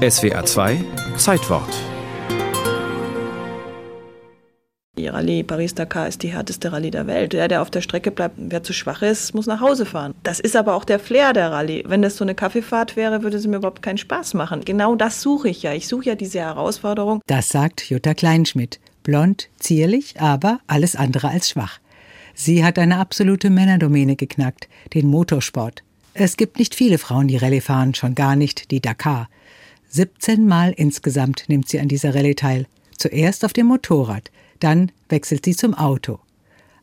SWA 2 Zeitwort Die Rallye Paris-Dakar ist die härteste Rallye der Welt. Der, der auf der Strecke bleibt, wer zu schwach ist, muss nach Hause fahren. Das ist aber auch der Flair der Rallye. Wenn das so eine Kaffeefahrt wäre, würde es mir überhaupt keinen Spaß machen. Genau das suche ich ja. Ich suche ja diese Herausforderung. Das sagt Jutta Kleinschmidt. Blond, zierlich, aber alles andere als schwach. Sie hat eine absolute Männerdomäne geknackt, den Motorsport. Es gibt nicht viele Frauen, die Rallye fahren, schon gar nicht die Dakar. 17 Mal insgesamt nimmt sie an dieser Rallye teil. Zuerst auf dem Motorrad, dann wechselt sie zum Auto.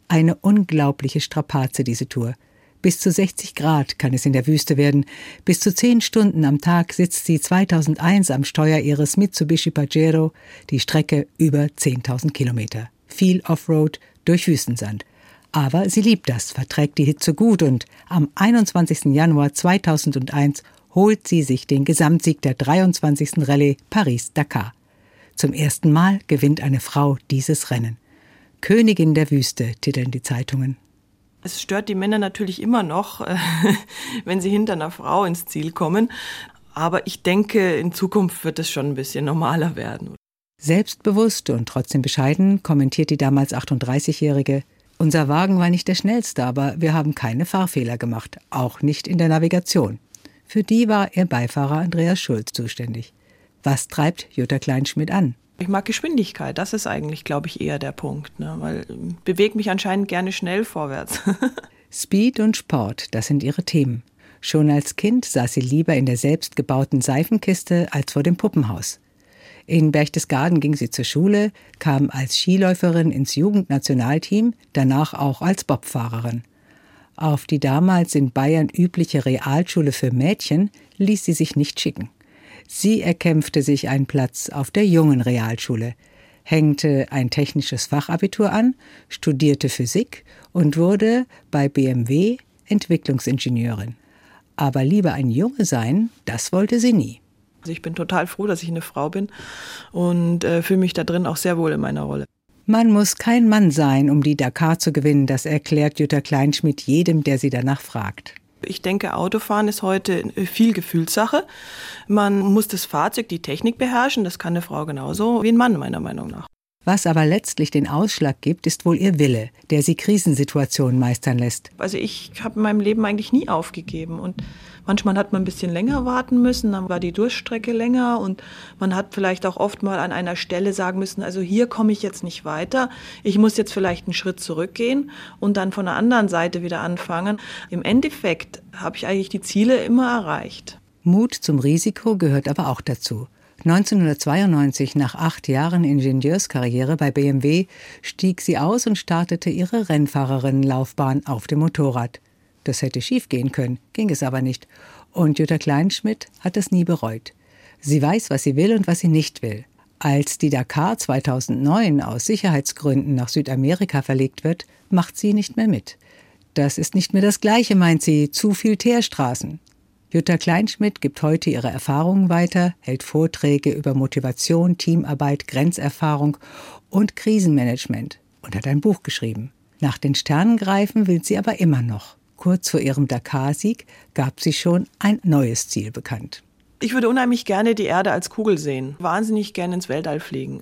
Eine unglaubliche Strapaze, diese Tour. Bis zu 60 Grad kann es in der Wüste werden. Bis zu 10 Stunden am Tag sitzt sie 2001 am Steuer ihres Mitsubishi Pajero, die Strecke über 10.000 Kilometer. Viel Offroad durch Wüstensand. Aber sie liebt das, verträgt die Hitze gut und am 21. Januar 2001 holt sie sich den Gesamtsieg der 23. Rallye Paris-Dakar. Zum ersten Mal gewinnt eine Frau dieses Rennen. Königin der Wüste titeln die Zeitungen. Es stört die Männer natürlich immer noch, wenn sie hinter einer Frau ins Ziel kommen. Aber ich denke, in Zukunft wird es schon ein bisschen normaler werden. Selbstbewusst und trotzdem bescheiden kommentiert die damals 38-Jährige, unser Wagen war nicht der schnellste, aber wir haben keine Fahrfehler gemacht, auch nicht in der Navigation. Für die war ihr Beifahrer Andreas Schulz zuständig. Was treibt Jutta Kleinschmidt an? Ich mag Geschwindigkeit, das ist eigentlich, glaube ich, eher der Punkt, ne? weil bewege mich anscheinend gerne schnell vorwärts. Speed und Sport, das sind ihre Themen. Schon als Kind saß sie lieber in der selbstgebauten Seifenkiste als vor dem Puppenhaus. In Berchtesgaden ging sie zur Schule, kam als Skiläuferin ins Jugendnationalteam, danach auch als Bobfahrerin. Auf die damals in Bayern übliche Realschule für Mädchen ließ sie sich nicht schicken. Sie erkämpfte sich einen Platz auf der jungen Realschule, hängte ein technisches Fachabitur an, studierte Physik und wurde bei BMW Entwicklungsingenieurin. Aber lieber ein Junge sein, das wollte sie nie. Also ich bin total froh, dass ich eine Frau bin und äh, fühle mich da drin auch sehr wohl in meiner Rolle. Man muss kein Mann sein, um die Dakar zu gewinnen, das erklärt Jutta Kleinschmidt jedem, der sie danach fragt. Ich denke, Autofahren ist heute viel Gefühlssache. Man muss das Fahrzeug, die Technik beherrschen. Das kann eine Frau genauso wie ein Mann, meiner Meinung nach. Was aber letztlich den Ausschlag gibt, ist wohl ihr Wille, der sie Krisensituationen meistern lässt. Also ich habe in meinem Leben eigentlich nie aufgegeben und manchmal hat man ein bisschen länger warten müssen, dann war die Durchstrecke länger und man hat vielleicht auch oft mal an einer Stelle sagen müssen, also hier komme ich jetzt nicht weiter, ich muss jetzt vielleicht einen Schritt zurückgehen und dann von der anderen Seite wieder anfangen. Im Endeffekt habe ich eigentlich die Ziele immer erreicht. Mut zum Risiko gehört aber auch dazu. 1992, nach acht Jahren Ingenieurskarriere bei BMW, stieg sie aus und startete ihre Rennfahrerinnenlaufbahn auf dem Motorrad. Das hätte schiefgehen können, ging es aber nicht. Und Jutta Kleinschmidt hat es nie bereut. Sie weiß, was sie will und was sie nicht will. Als die Dakar 2009 aus Sicherheitsgründen nach Südamerika verlegt wird, macht sie nicht mehr mit. Das ist nicht mehr das Gleiche, meint sie, zu viel Teerstraßen. Jutta Kleinschmidt gibt heute ihre Erfahrungen weiter, hält Vorträge über Motivation, Teamarbeit, Grenzerfahrung und Krisenmanagement und hat ein Buch geschrieben. Nach den Sternen greifen will sie aber immer noch. Kurz vor ihrem Dakar-Sieg gab sie schon ein neues Ziel bekannt. Ich würde unheimlich gerne die Erde als Kugel sehen, wahnsinnig gerne ins Weltall fliegen.